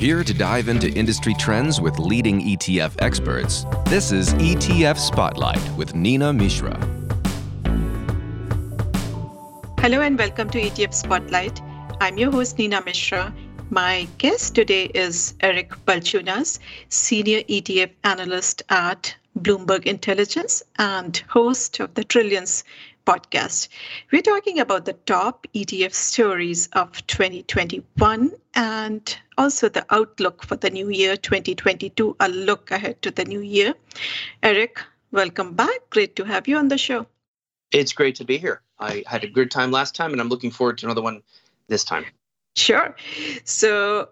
Here to dive into industry trends with leading ETF experts, this is ETF Spotlight with Nina Mishra. Hello and welcome to ETF Spotlight. I'm your host, Nina Mishra. My guest today is Eric Balchunas, Senior ETF Analyst at Bloomberg Intelligence and host of the Trillions podcast. We're talking about the top ETF stories of 2021 and also the outlook for the new year 2022, a look ahead to the new year. Eric, welcome back. Great to have you on the show. It's great to be here. I had a good time last time, and I'm looking forward to another one this time. Sure. So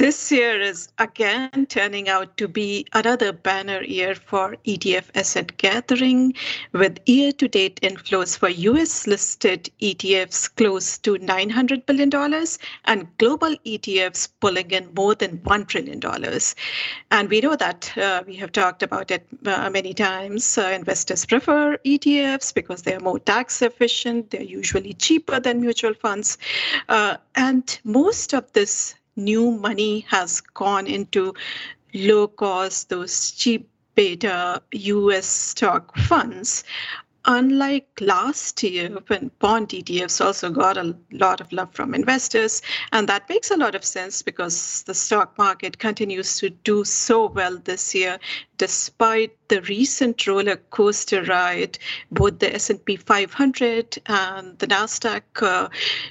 this year is again turning out to be another banner year for ETF asset gathering, with year to date inflows for US listed ETFs close to $900 billion and global ETFs pulling in more than $1 trillion. And we know that uh, we have talked about it uh, many times. Uh, investors prefer ETFs because they are more tax efficient, they're usually cheaper than mutual funds. Uh, and most of this new money has gone into low cost, those cheap beta US stock funds. Unlike last year, when bond ETFs also got a lot of love from investors, and that makes a lot of sense because the stock market continues to do so well this year, despite the recent roller coaster ride, both the S&P 500 and the Nasdaq uh,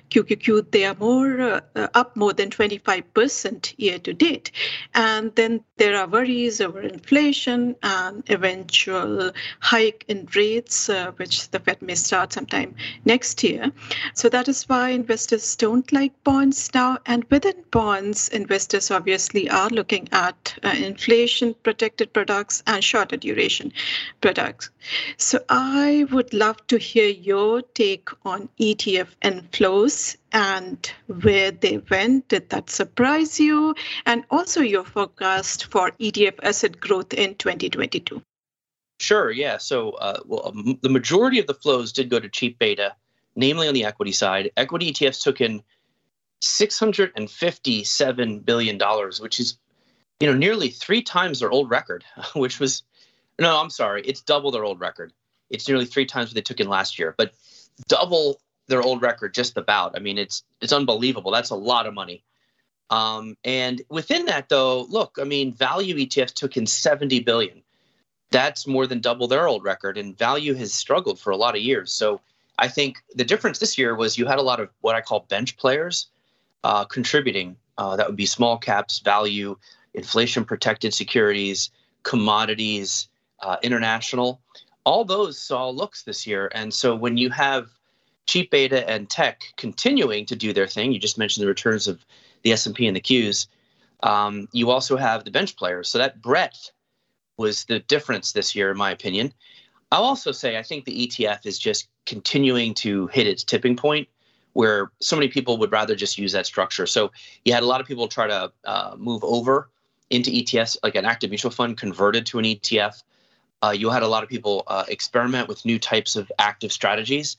QQQ, they are more uh, up more than 25% year to date. And then there are worries over inflation and eventual hike in rates, uh, which the Fed may start sometime next year. So that is why investors don't like bonds now. And within bonds, investors obviously are looking at uh, inflation protected products and shorter duration products. So I would love to hear your take on ETF inflows and where they went. Did that surprise you? And also your forecast for ETF asset growth in 2022. Sure, yeah. So, uh, well, um, the majority of the flows did go to cheap beta, namely on the equity side. Equity ETFs took in $657 billion, which is you know nearly three times their old record, which was no, I'm sorry. It's double their old record. It's nearly three times what they took in last year, but double their old record just about. I mean, it's it's unbelievable. That's a lot of money. Um, and within that, though, look, I mean, value ETFs took in 70 billion. That's more than double their old record, and value has struggled for a lot of years. So I think the difference this year was you had a lot of what I call bench players uh, contributing. Uh, that would be small caps, value, inflation protected securities, commodities, uh, international, all those saw looks this year. And so when you have cheap beta and tech continuing to do their thing, you just mentioned the returns of the S&P and the Qs. Um, you also have the bench players. So that breadth was the difference this year, in my opinion. I'll also say I think the ETF is just continuing to hit its tipping point where so many people would rather just use that structure. So you had a lot of people try to uh, move over into ETFs, like an active mutual fund converted to an ETF uh, you had a lot of people uh, experiment with new types of active strategies.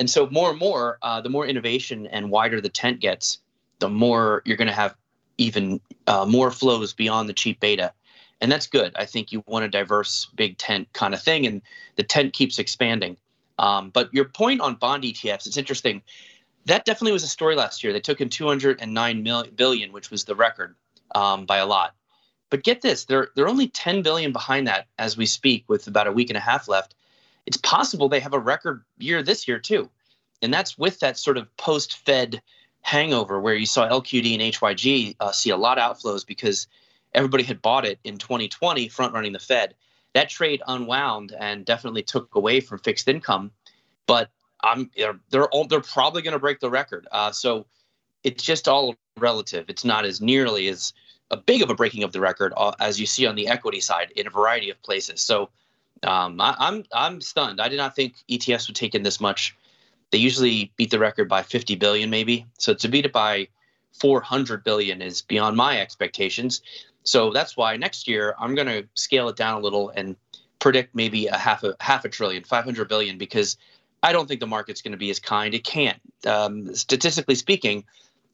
And so, more and more, uh, the more innovation and wider the tent gets, the more you're going to have even uh, more flows beyond the cheap beta. And that's good. I think you want a diverse big tent kind of thing, and the tent keeps expanding. Um, but your point on bond ETFs, it's interesting. That definitely was a story last year. They took in 209 million billion, which was the record um, by a lot. But get this, they're they're only 10 billion behind that as we speak, with about a week and a half left. It's possible they have a record year this year too, and that's with that sort of post-Fed hangover where you saw LQD and HYG uh, see a lot of outflows because everybody had bought it in 2020, front running the Fed. That trade unwound and definitely took away from fixed income, but I'm they're they're, all, they're probably going to break the record. Uh, so it's just all relative. It's not as nearly as a big of a breaking of the record, uh, as you see on the equity side in a variety of places. So um, I, I'm I'm stunned. I did not think ETFs would take in this much. They usually beat the record by 50 billion, maybe. So to beat it by 400 billion is beyond my expectations. So that's why next year I'm going to scale it down a little and predict maybe a half a half a trillion, 500 billion, because I don't think the market's going to be as kind. It can't. Um, statistically speaking,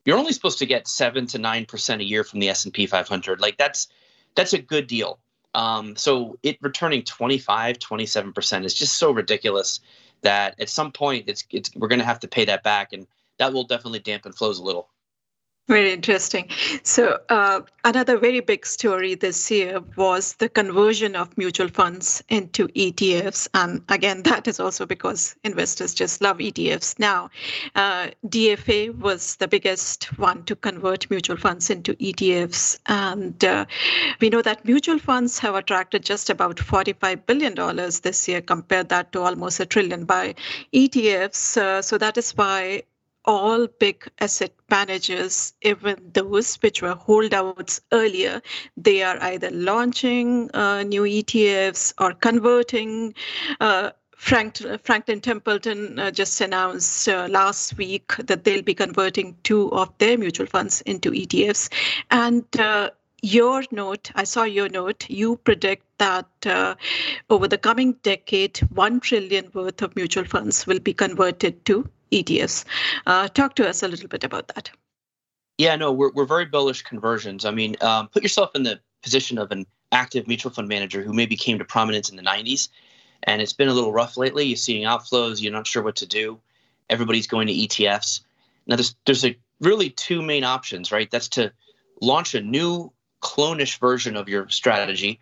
you're only supposed to get seven to nine percent a year from the S&P 500. Like that's that's a good deal. Um, so it returning 25, 27 percent is just so ridiculous that at some point it's it's we're going to have to pay that back, and that will definitely dampen flows a little. Very interesting. So, uh, another very big story this year was the conversion of mutual funds into ETFs. And again, that is also because investors just love ETFs now. Uh, DFA was the biggest one to convert mutual funds into ETFs. And uh, we know that mutual funds have attracted just about $45 billion this year, compared that to almost a trillion by ETFs. Uh, so, that is why all big asset managers, even those which were holdouts earlier, they are either launching uh, new ETFs or converting. Uh, Frank, Franklin Templeton uh, just announced uh, last week that they'll be converting two of their mutual funds into ETFs. And uh, your note, I saw your note, you predict that uh, over the coming decade, 1 trillion worth of mutual funds will be converted to ETFs. Uh, talk to us a little bit about that. Yeah, no, we're, we're very bullish conversions. I mean, um, put yourself in the position of an active mutual fund manager who maybe came to prominence in the 90s and it's been a little rough lately. You're seeing outflows, you're not sure what to do. Everybody's going to ETFs. Now, there's, there's a really two main options, right? That's to launch a new clonish version of your strategy,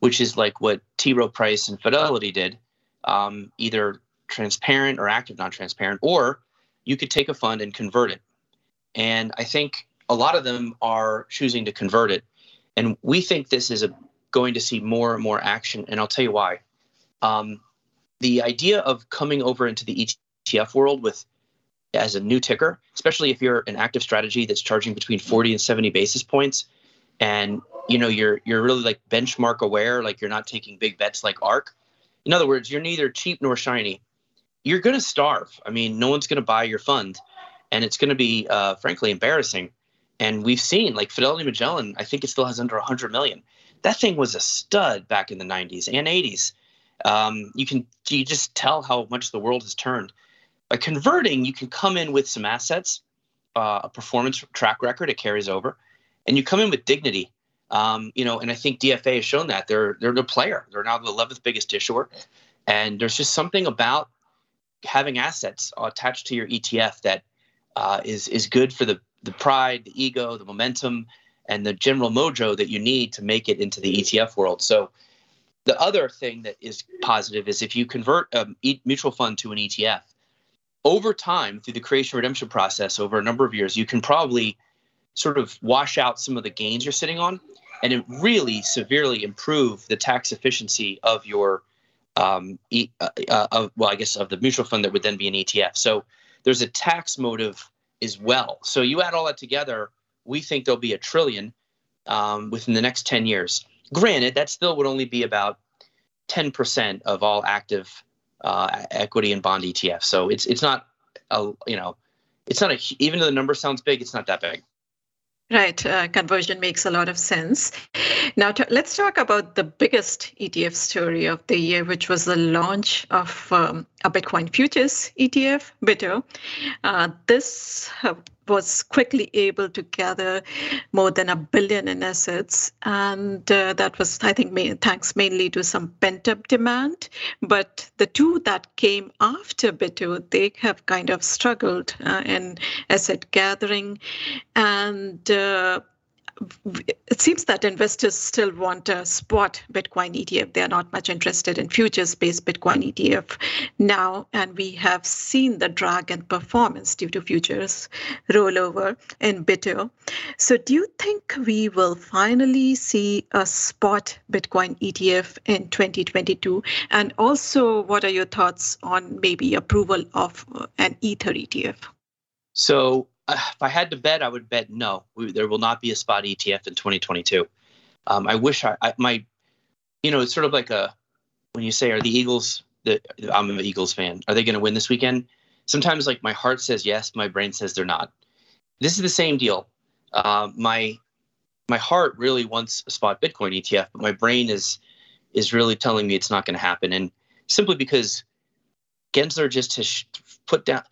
which is like what T. Rowe Price and Fidelity did, um, either transparent or active non-transparent, or you could take a fund and convert it. And I think a lot of them are choosing to convert it. And we think this is a, going to see more and more action. And I'll tell you why. Um, the idea of coming over into the ETF world with as a new ticker, especially if you're an active strategy that's charging between 40 and 70 basis points, and you know you're you're really like benchmark aware, like you're not taking big bets like ARK. In other words, you're neither cheap nor shiny you're going to starve. I mean, no one's going to buy your fund, and it's going to be, uh, frankly, embarrassing. And we've seen, like Fidelity Magellan, I think it still has under 100 million. That thing was a stud back in the 90s and 80s. Um, you can you just tell how much the world has turned. By converting, you can come in with some assets, uh, a performance track record, it carries over, and you come in with dignity. Um, you know, and I think DFA has shown that they're they're the player. They're now the 11th biggest issuer, and there's just something about having assets attached to your ETF that uh, is is good for the the pride, the ego, the momentum, and the general mojo that you need to make it into the ETF world. So the other thing that is positive is if you convert a mutual fund to an ETF, over time through the creation redemption process over a number of years, you can probably sort of wash out some of the gains you're sitting on and it really severely improve the tax efficiency of your um, e, uh, uh, well, I guess of the mutual fund that would then be an ETF. So there's a tax motive as well. So you add all that together, we think there'll be a trillion um, within the next 10 years. Granted, that still would only be about 10% of all active uh, equity and bond ETFs. So it's it's not a you know it's not a even though the number sounds big, it's not that big. Right, uh, conversion makes a lot of sense. Now, to, let's talk about the biggest ETF story of the year, which was the launch of um, a Bitcoin futures ETF, BITO. Uh, this uh, was quickly able to gather more than a billion in assets. And uh, that was, I think, thanks mainly to some pent up demand. But the two that came after BITO, they have kind of struggled uh, in asset gathering. And uh, it seems that investors still want a spot Bitcoin ETF. They are not much interested in futures based Bitcoin ETF now. And we have seen the drag in performance due to futures rollover in BITO. So, do you think we will finally see a spot Bitcoin ETF in 2022? And also, what are your thoughts on maybe approval of an Ether ETF? So, uh, if I had to bet, I would bet no. We, there will not be a spot ETF in 2022. Um, I wish I, I, my, you know, it's sort of like a when you say, "Are the Eagles?" The, I'm an Eagles fan. Are they going to win this weekend? Sometimes, like my heart says yes, my brain says they're not. This is the same deal. Uh, my my heart really wants a spot Bitcoin ETF, but my brain is is really telling me it's not going to happen, and simply because Gensler just has put down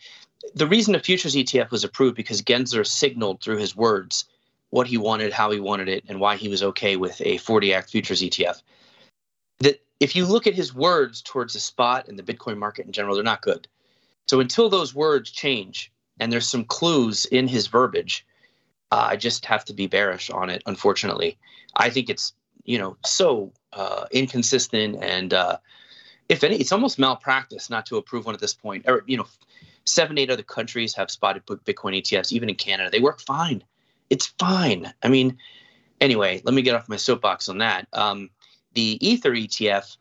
the reason a futures ETF was approved because Gensler signaled through his words what he wanted, how he wanted it, and why he was okay with a 40 Act futures ETF. That if you look at his words towards the spot and the Bitcoin market in general, they're not good. So until those words change and there's some clues in his verbiage, uh, I just have to be bearish on it. Unfortunately, I think it's you know so uh, inconsistent and uh, if any, it's almost malpractice not to approve one at this point. Or you know, seven eight other countries have spotted Bitcoin ETFs, even in Canada. They work fine. It's fine. I mean, anyway, let me get off my soapbox on that. Um, the Ether ETF,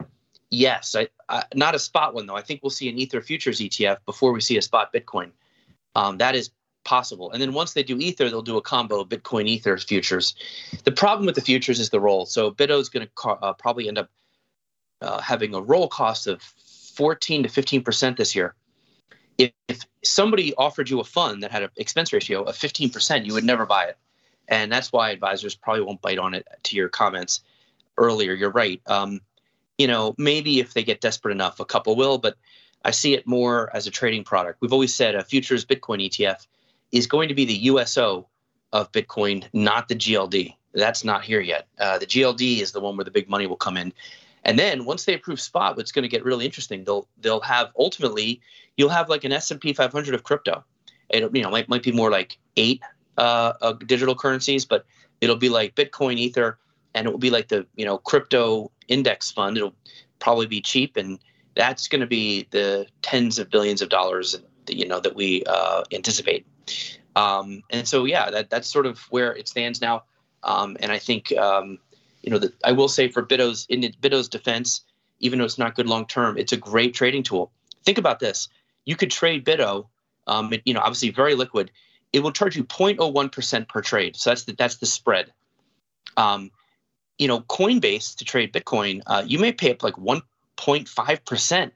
yes, I, I, not a spot one though. I think we'll see an Ether futures ETF before we see a spot Bitcoin. Um, that is possible. And then once they do Ether, they'll do a combo of Bitcoin Ether futures. The problem with the futures is the roll. So BITO is going to uh, probably end up uh, having a roll cost of 14 to 15 percent this year. If, if somebody offered you a fund that had an expense ratio of 15 percent, you would never buy it, and that's why advisors probably won't bite on it. To your comments earlier, you're right. Um, you know, maybe if they get desperate enough, a couple will, but I see it more as a trading product. We've always said a futures Bitcoin ETF is going to be the USO of Bitcoin, not the GLD. That's not here yet. Uh, the GLD is the one where the big money will come in. And then once they approve spot, what's going to get really interesting, they'll they'll have ultimately you'll have like an S and P 500 of crypto. It you know might might be more like eight uh, uh, digital currencies, but it'll be like Bitcoin, Ether, and it will be like the you know crypto index fund. It'll probably be cheap, and that's going to be the tens of billions of dollars that, you know that we uh, anticipate. Um, and so yeah, that that's sort of where it stands now. Um, and I think um, you know, the, I will say for BITO's in BITO's defense, even though it's not good long term, it's a great trading tool. Think about this: you could trade BITO, um, you know, obviously very liquid. It will charge you 0.01 percent per trade, so that's the that's the spread. Um, you know, Coinbase to trade Bitcoin, uh, you may pay up like 1.5 percent,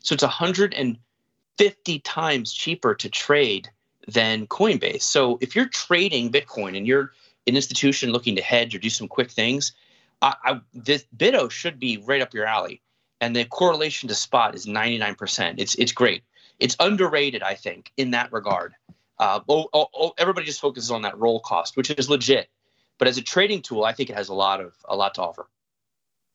so it's 150 times cheaper to trade than Coinbase. So if you're trading Bitcoin and you're an institution looking to hedge or do some quick things, I, I, this BITO should be right up your alley, and the correlation to spot is 99%. It's it's great. It's underrated, I think, in that regard. Uh, oh, oh, oh, everybody just focuses on that roll cost, which is legit, but as a trading tool, I think it has a lot of a lot to offer.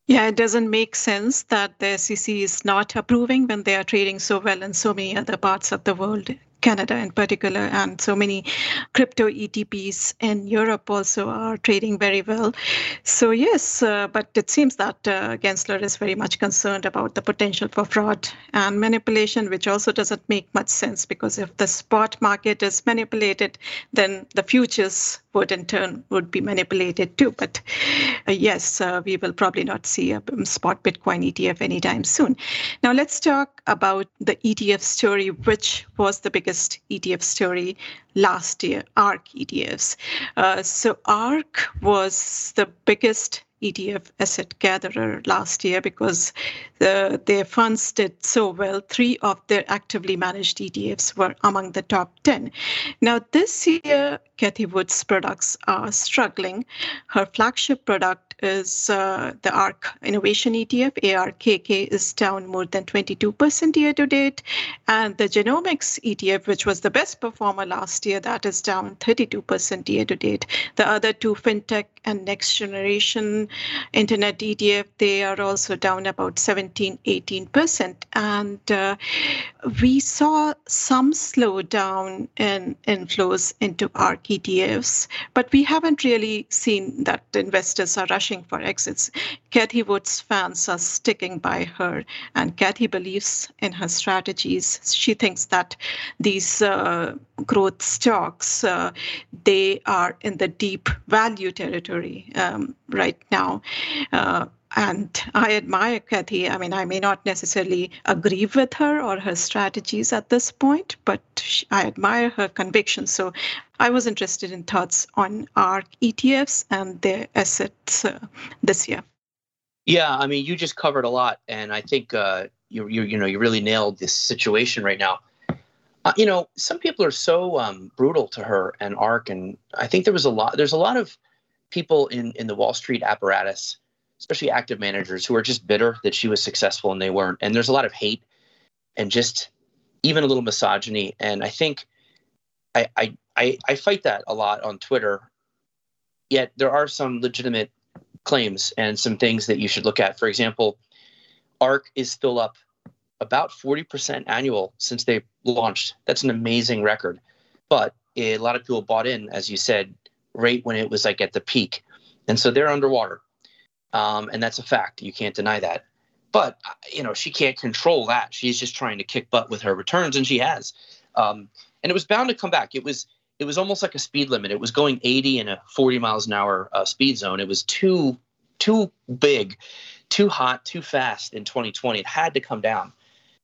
Yeah, it doesn't make sense that the SEC is not approving when they are trading so well in so many other parts of the world. Canada in particular, and so many crypto ETPs in Europe also are trading very well. So, yes, uh, but it seems that uh, Gensler is very much concerned about the potential for fraud and manipulation, which also doesn't make much sense because if the spot market is manipulated, then the futures would in turn would be manipulated too. But uh, yes, uh, we will probably not see a spot Bitcoin ETF anytime soon. Now, let's talk about the ETF story, which was the biggest biggest ETF story last year, ARK ETFs. Uh, so ARK was the biggest ETF asset gatherer last year because the, their funds did so well. Three of their actively managed ETFs were among the top 10. Now, this year, Cathie Wood's products are struggling. Her flagship product is uh, the ARK Innovation ETF. ARKK is down more than 22% year to date. And the Genomics ETF, which was the best performer last year, that is down 32% year to date. The other two, FinTech and Next Generation Internet ETF, they are also down about 17, 18%. And uh, we saw some slowdown in inflows into ARK ETFs, but we haven't really seen that investors are rushing for exits. Cathie Wood's fans are sticking by her, and Cathie believes in her strategies. She thinks that these uh, growth stocks, uh, they are in the deep value territory um, right now. Uh, and I admire Cathie. I mean, I may not necessarily agree with her or her strategies at this point, but I admire her conviction. So I was interested in thoughts on ARK ETFs and their assets uh, this year. Yeah, I mean, you just covered a lot, and I think uh, you, you you know you really nailed this situation right now. Uh, you know, some people are so um, brutal to her and ARK, and I think there was a lot. There's a lot of people in in the Wall Street apparatus especially active managers who are just bitter that she was successful and they weren't. And there's a lot of hate and just even a little misogyny. And I think I, I, I, I fight that a lot on Twitter. Yet there are some legitimate claims and some things that you should look at. For example, ARK is still up about 40% annual since they launched. That's an amazing record. But a lot of people bought in, as you said, right when it was like at the peak. And so they're underwater. Um, and that's a fact. You can't deny that. But, you know, she can't control that. She's just trying to kick butt with her returns, and she has. Um, and it was bound to come back. It was it was almost like a speed limit. It was going 80 in a 40 miles an hour uh, speed zone. It was too too big, too hot, too fast in 2020. It had to come down.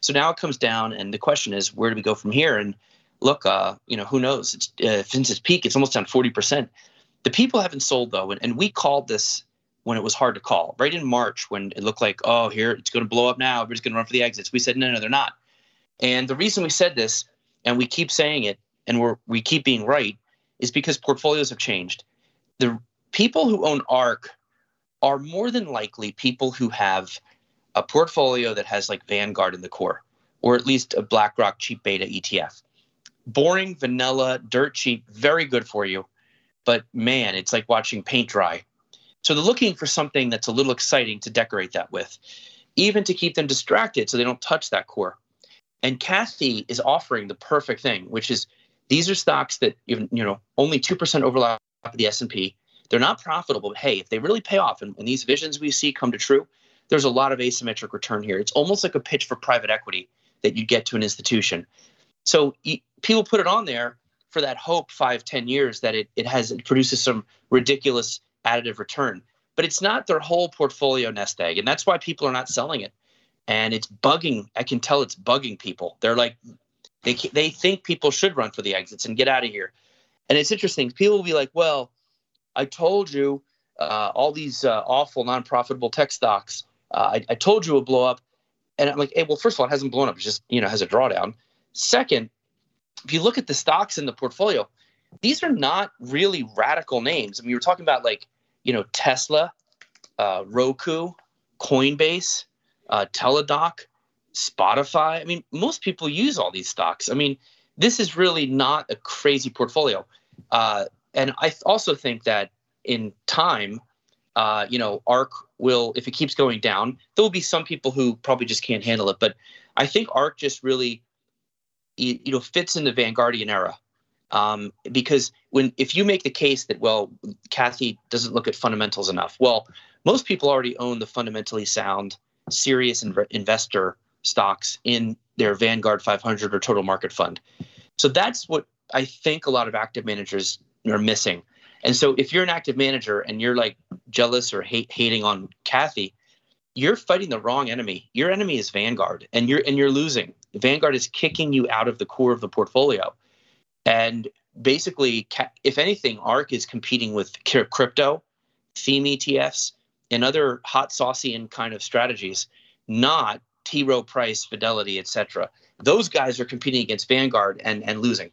So now it comes down, and the question is, where do we go from here? And look, uh, you know, who knows? It's, uh, since its peak, it's almost down 40%. The people haven't sold though, and, and we called this when it was hard to call. Right in March, when it looked like, oh, here it's going to blow up now, just going to run for the exits. We said, no, no, they're not. And the reason we said this, and we keep saying it, and we're we keep being right, is because portfolios have changed. The people who own ARK are more than likely people who have a portfolio that has like Vanguard in the core, or at least a BlackRock cheap beta ETF. Boring, vanilla, dirt cheap, very good for you, but man, it's like watching paint dry. So they're looking for something that's a little exciting to decorate that with, even to keep them distracted so they don't touch that core. And Cathie is offering the perfect thing, which is these are stocks that even you know only two percent overlap with the S and P. They're not profitable, but hey, if they really pay off and, and these visions we see come to true, there's a lot of asymmetric return here. It's almost like a pitch for private equity that you get to an institution. So people put it on there for that hope five, ten years that it, it has it produces some ridiculous additive return. But it's not their whole portfolio nest egg. And that's why people are not selling it. And it's bugging. I can tell it's bugging people. They're like, they, they think people should run for the exits and get out of here. And it's interesting. People will be like, well, I told you uh, all these uh, awful non profitable tech stocks uh, I, I, told you it would blow up. And I'm like, hey, well, first of all, it hasn't blown up. It just, you know, has a drawdown. Second, if you look at the stocks in the portfolio, these are not really radical names. I mean, we were talking about like, you know, Tesla, uh, Roku, Coinbase, uh, Teladoc, Spotify. I mean, most people use all these stocks. I mean, this is really not a crazy portfolio. Uh, and I also think that in time, uh, you know, ARK will, if it keeps going down, there will be some people who probably just can't handle it. But I think ARK just really, you know, fits in the Vanguardian era. Um, because when if you make the case that well, Cathie doesn't look at fundamentals enough, well, most people already own the fundamentally sound, serious inv- investor stocks in their Vanguard 500 or total market fund. So that's what I think a lot of active managers are missing. And so if you're an active manager and you're like jealous or hate, hating on Cathie you're fighting the wrong enemy. Your enemy is Vanguard and you're and you're losing. Vanguard is kicking you out of the core of the portfolio. And basically if anything ARK is competing with crypto, theme ETFs and other hot saucy and kind of strategies, not T. Rowe Price, Fidelity, etc. Those guys are competing against Vanguard and and losing.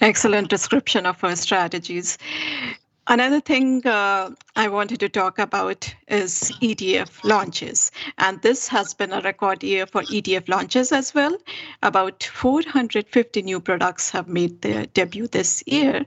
Excellent description of ARK strategies. Another thing uh, I wanted to talk about is ETF launches. And this has been a record year for ETF launches as well. About 450 new products have made their debut this year.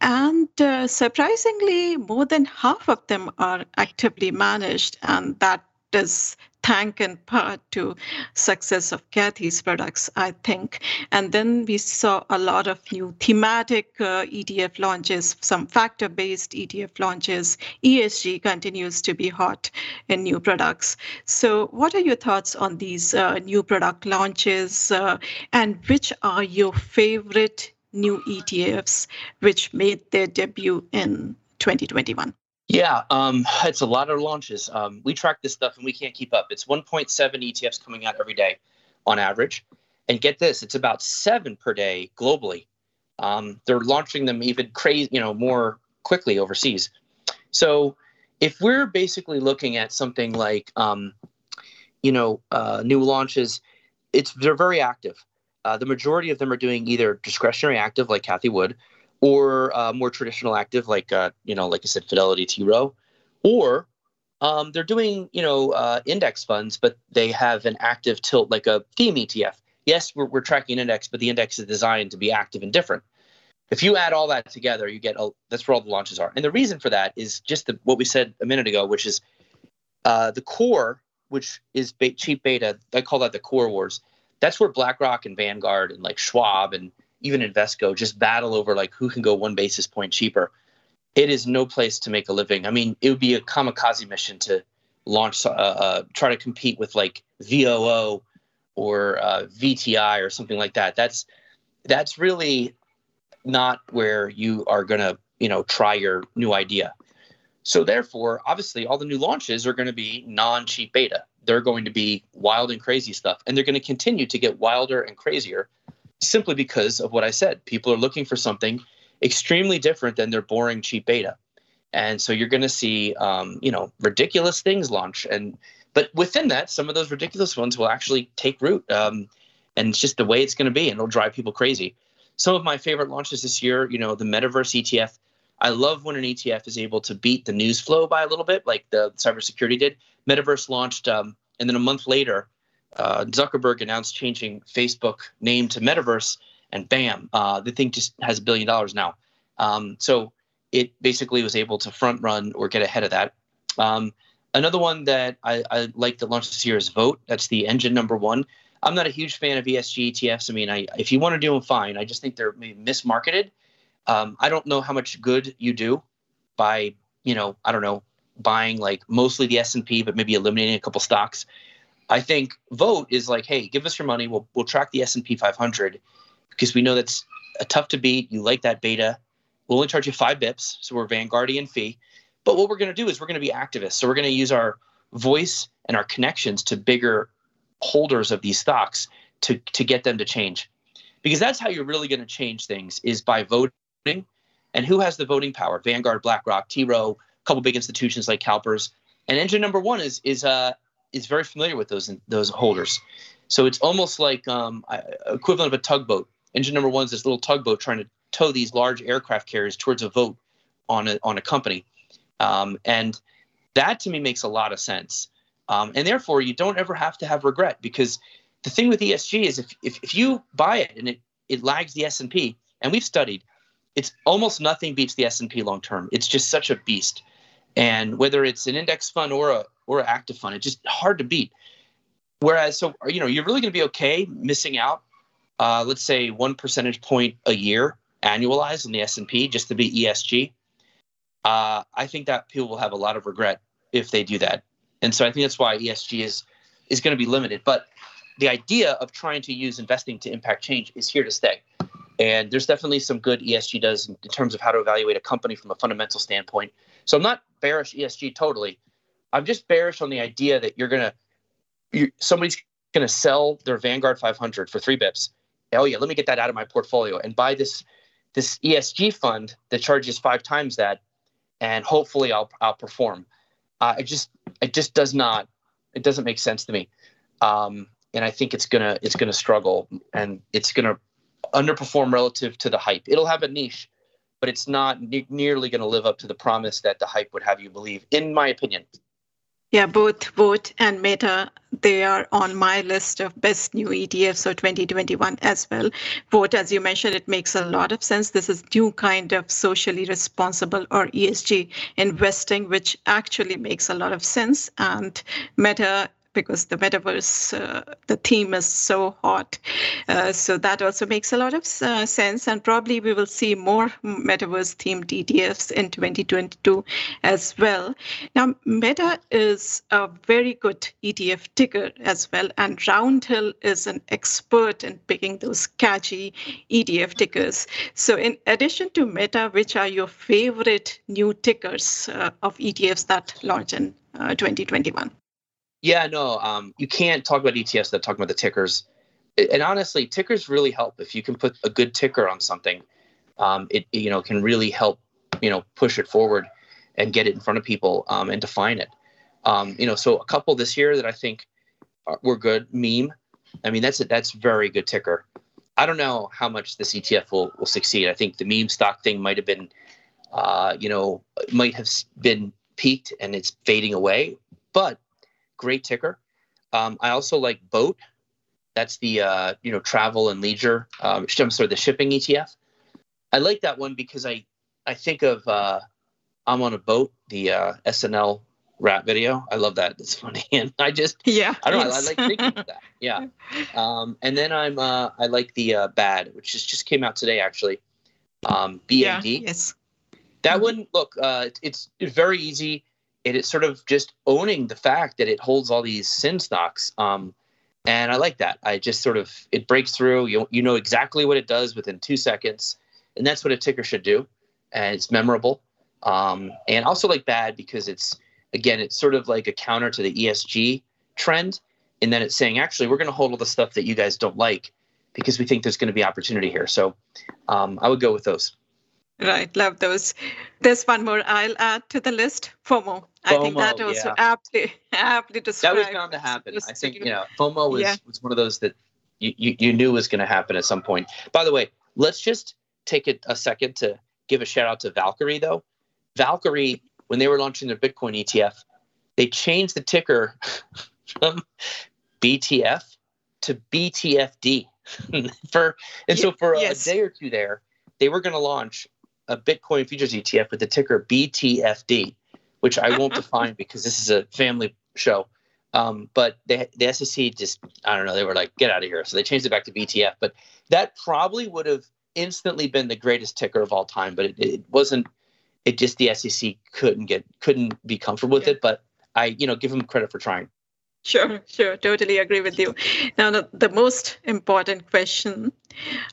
And uh, surprisingly, more than half of them are actively managed. And that is thank in part to success of Cathie's products, I think. And then we saw a lot of new thematic uh, ETF launches, some factor-based ETF launches. ESG continues to be hot in new products. So what are your thoughts on these uh, new product launches uh, and which are your favorite new ETFs which made their debut in 2021? Yeah, um, it's a lot of launches. Um, we track this stuff and we can't keep up. It's 1.7 ETFs coming out every day on average. And get this, it's about seven per day globally. Um, they're launching them even crazy, you know, more quickly overseas. So if we're basically looking at something like, um, you know, uh, new launches, it's they're very active. Uh, the majority of them are doing either discretionary active, like Cathie Wood, or uh, more traditional active, like uh, you know, like I said, Fidelity T Rowe, or um, they're doing you know uh, index funds, but they have an active tilt like a theme ETF. yes, we're, we're tracking index, but the index is designed to be active and different. If you add all that together, you get a, that's where all the launches are. And the reason for that is just the, what we said a minute ago, which is uh, the core, which is be- cheap beta. I call that the core wars. That's where BlackRock and Vanguard and like Schwab and even Invesco just battle over like who can go one basis point cheaper. It is no place to make a living. I mean, it would be a kamikaze mission to launch, uh, uh, try to compete with like VOO or uh, VTI or something like that. That's that's really not where you are going to you know try your new idea. So therefore, obviously, all the new launches are going to be non-cheap beta. They're going to be wild and crazy stuff, and they're going to continue to get wilder and crazier, simply because of what I said. People are looking for something extremely different than their boring cheap beta, and so you're going to see, um, you know, ridiculous things launch. And but within that, some of those ridiculous ones will actually take root, um, and it's just the way it's going to be, and it'll drive people crazy some of my favorite launches this year, you know, the Metaverse ETF. I love when an ETF is able to beat the news flow by a little bit, like the cybersecurity did. Metaverse launched, um, and then a month later, uh, Zuckerberg announced changing Facebook name to Metaverse, and bam, uh, the thing just has a billion dollars now. Um, so it basically was able to front run or get ahead of that. Um, another one that I, I like that launched this year is Vote. That's the engine number one. I'm not a huge fan of ESG ETFs. I mean, I if you want to do them, fine. I just think they're maybe mismarketed. Um, I don't know how much good you do by you know I don't know buying like mostly the S and P, but maybe eliminating a couple stocks. I think vote is like, hey, give us your money. We'll we'll track the S and P 500 because we know that's a tough to beat. You like that beta. We'll only charge you five bips, so we're Vanguardian fee. But what we're going to do is we're going to be activists. So we're going to use our voice and our connections to bigger holders of these stocks to to get them to change because that's how you're really going to change things is by voting and who has the voting power vanguard blackrock t rowe a couple big institutions like calpers and engine number one is is uh is very familiar with those those holders so it's almost like um equivalent of a tugboat engine number one is this little tugboat trying to tow these large aircraft carriers towards a vote on a on a company um, and that to me makes a lot of sense um, and therefore, you don't ever have to have regret because the thing with ESG is if, if, if you buy it and it, it lags the S&P, and we've studied, it's almost nothing beats the S&P long term. It's just such a beast. And whether it's an index fund or a or active fund, it's just hard to beat. Whereas, so you know, you're really going to be okay missing out, uh, let's say one percentage point a year annualized in the S&P just to be ESG. Uh, I think that people will have a lot of regret if they do that. And so I think that's why ESG is is going to be limited. But the idea of trying to use investing to impact change is here to stay. And there's definitely some good ESG does in terms of how to evaluate a company from a fundamental standpoint. So I'm not bearish ESG totally. I'm just bearish on the idea that you're gonna you, somebody's gonna sell their Vanguard 500 for three bips. Oh yeah, let me get that out of my portfolio and buy this this ESG fund that charges five times that, and hopefully I'll I'll perform. Uh, it just it just does not it doesn't make sense to me. Um, and I think it's gonna it's gonna struggle and it's gonna underperform relative to the hype. It'll have a niche, but it's not ne- nearly going to live up to the promise that the hype would have you believe, in my opinion. Yeah, both Vote and Meta, they are on my list of best new ETFs for 2021 as well. Vote, as you mentioned, it makes a lot of sense. This is new kind of socially responsible or ESG investing, which actually makes a lot of sense. And Meta because the metaverse, uh, the theme is so hot. Uh, so that also makes a lot of uh, sense. And probably we will see more metaverse themed ETFs in 2022 as well. Now, Meta is a very good ETF ticker as well. And Roundhill is an expert in picking those catchy ETF tickers. So, in addition to Meta, which are your favorite new tickers uh, of ETFs that launch in uh, 2021? Yeah, no, um, you can't talk about ETFs without talking about the tickers. And honestly, tickers really help. If you can put a good ticker on something, um, it you know can really help you know push it forward and get it in front of people um, and define it. Um, you know, so a couple this year that I think were good. Meme, I mean that's a, that's very good ticker. I don't know how much this ETF will will succeed. I think the meme stock thing might have been, uh, you know, might have been peaked and it's fading away. But great ticker. Um, I also like Boat. That's the uh, you know travel and leisure. Um, I'm sorry, the shipping ETF. I like that one because I I think of uh, I'm on a boat, the uh, SNL rap video. I love that. It's funny, and I just yeah, I don't know. I, I like thinking of that. Yeah, um, and then I'm uh, I like the uh, Bad, which just just came out today actually. Um, BAD. Yeah, yes. That one, look, uh, it's, it's very easy. It is sort of just owning the fact that it holds all these sin stocks. Um, and I like that. I just sort of it breaks through. You you know exactly what it does within two seconds, and that's what a ticker should do. And it's memorable. Um, and also like bad because it's again it's sort of like a counter to the ESG trend, and then it's saying actually we're going to hold all the stuff that you guys don't like because we think there's going to be opportunity here. So um, I would go with those. Right, love those. There's one more I'll add to the list. FOMO. I think that was yeah. aptly aptly described. That was bound to happen. I think you know FOMO was yeah. was one of those that you, you, you knew was going to happen at some point. By the way, let's just take a, a second to give a shout out to Valkyrie though. Valkyrie, when they were launching their Bitcoin ETF, they changed the ticker from BTF to BTFD for and so for yes. a day or two there, they were going to launch a Bitcoin futures ETF with the ticker BTFD, which I won't define because this is a family show. Um, but they, the SEC just, I don't know, they were like, get out of here. So they changed it back to BTF. But that probably would have instantly been the greatest ticker of all time. But it, it wasn't, it just, the SEC couldn't get, couldn't be comfortable with yeah. it. But I, you know, give them credit for trying. Sure, sure, totally agree with you. Now, the, the most important question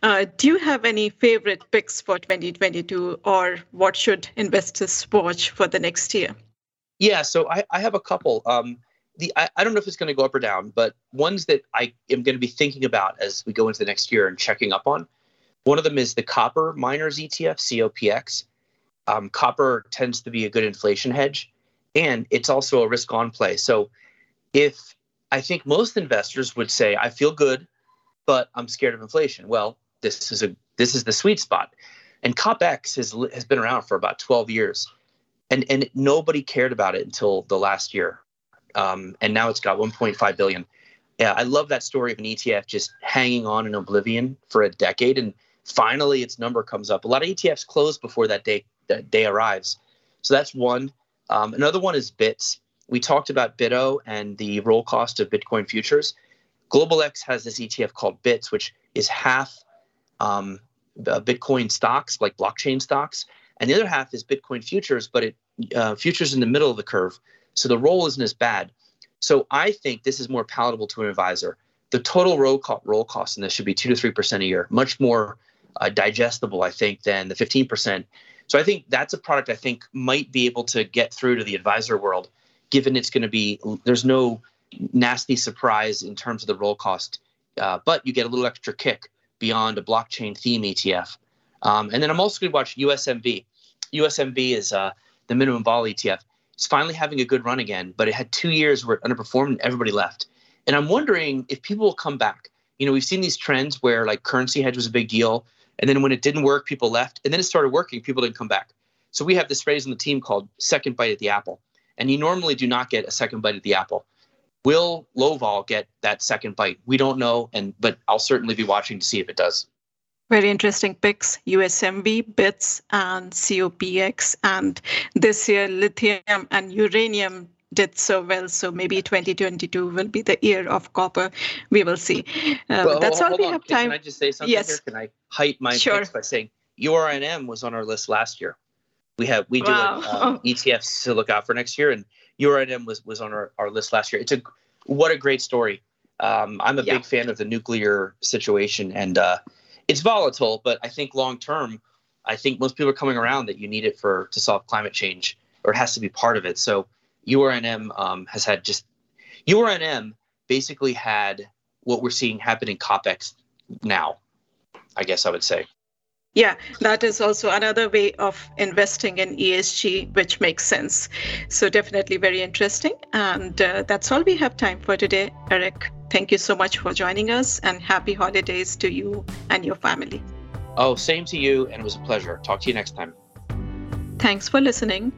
uh, Do you have any favorite picks for 2022, or what should investors watch for the next year? Yeah, so I, I have a couple. Um, the I, I don't know if it's going to go up or down, but ones that I am going to be thinking about as we go into the next year and checking up on. One of them is the Copper Miners ETF, COPX. Um, copper tends to be a good inflation hedge, and it's also a risk on play. So if I think most investors would say, I feel good, but I'm scared of inflation. Well, this is a this is the sweet spot. And COPX has has been around for about 12 years, and and nobody cared about it until the last year, um, and now it's got 1.5 billion. Yeah, I love that story of an ETF just hanging on in oblivion for a decade, and finally its number comes up. A lot of ETFs close before that day that day arrives, so that's one. Um, another one is Bits we talked about BITO and the roll cost of Bitcoin futures. Global X has this ETF called BITS, which is half um, Bitcoin stocks, like blockchain stocks, and the other half is Bitcoin futures, but it uh, futures in the middle of the curve. So the roll isn't as bad. So I think this is more palatable to an advisor. The total roll, co- roll cost in this should be two to three percent a year, much more uh, digestible, I think, than the fifteen percent. So I think that's a product I think might be able to get through to the advisor world given it's going to be there's no nasty surprise in terms of the roll cost, uh, but you get a little extra kick beyond a blockchain theme ETF. Um, and then I'm also going to watch USMV. USMV is uh, the minimum vol ETF. It's finally having a good run again, but it had two years where it underperformed and everybody left. And I'm wondering if people will come back. You know, we've seen these trends where like currency hedge was a big deal, and then when it didn't work, people left, and then it started working, people didn't come back. So we have this phrase on the team called second bite at the apple and you normally do not get a second bite at the apple. Will low vol get that second bite? We don't know, and but I'll certainly be watching to see if it does. Very interesting picks: USMV, BITS, and COPX. And this year, lithium and uranium did so well. So maybe 2022 will be the year of copper. We will see. Uh, well, that's hold, all we on. have time. Can I just say something yes. here? Can I hype my sure. picks by saying URNM was on our list last year? We have we do wow. um, ETFs to look out for next year, and URNM was was on our, our list last year. It's a what a great story. Um, I'm a yeah. big fan of the nuclear situation, and uh, it's volatile, but I think long term, I think most people are coming around that you need it for to solve climate change, or it has to be part of it. So URNM um, has had just URNM basically had what we're seeing happen in COPX now. I guess I would say. Yeah, that is also another way of investing in ESG, which makes sense. So, definitely very interesting. And uh, that's all we have time for today, Eric. Thank you so much for joining us and happy holidays to you and your family. Oh, same to you. And it was a pleasure. Talk to you next time. Thanks for listening.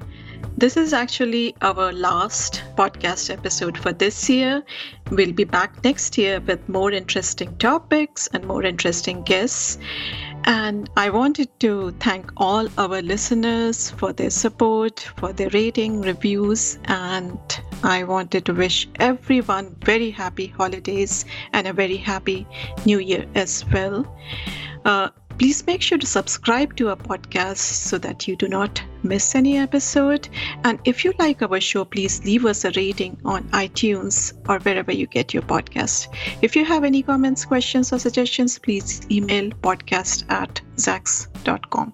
This is actually our last podcast episode for this year. We'll be back next year with more interesting topics and more interesting guests. And I wanted to thank all our listeners for their support, for their rating, reviews, and I wanted to wish everyone very happy holidays and a very happy new year as well. Uh, Please make sure to subscribe to our podcast so that you do not miss any episode. And if you like our show, please leave us a rating on iTunes or wherever you get your podcast. If you have any comments, questions, or suggestions, please email podcast at zacks.com.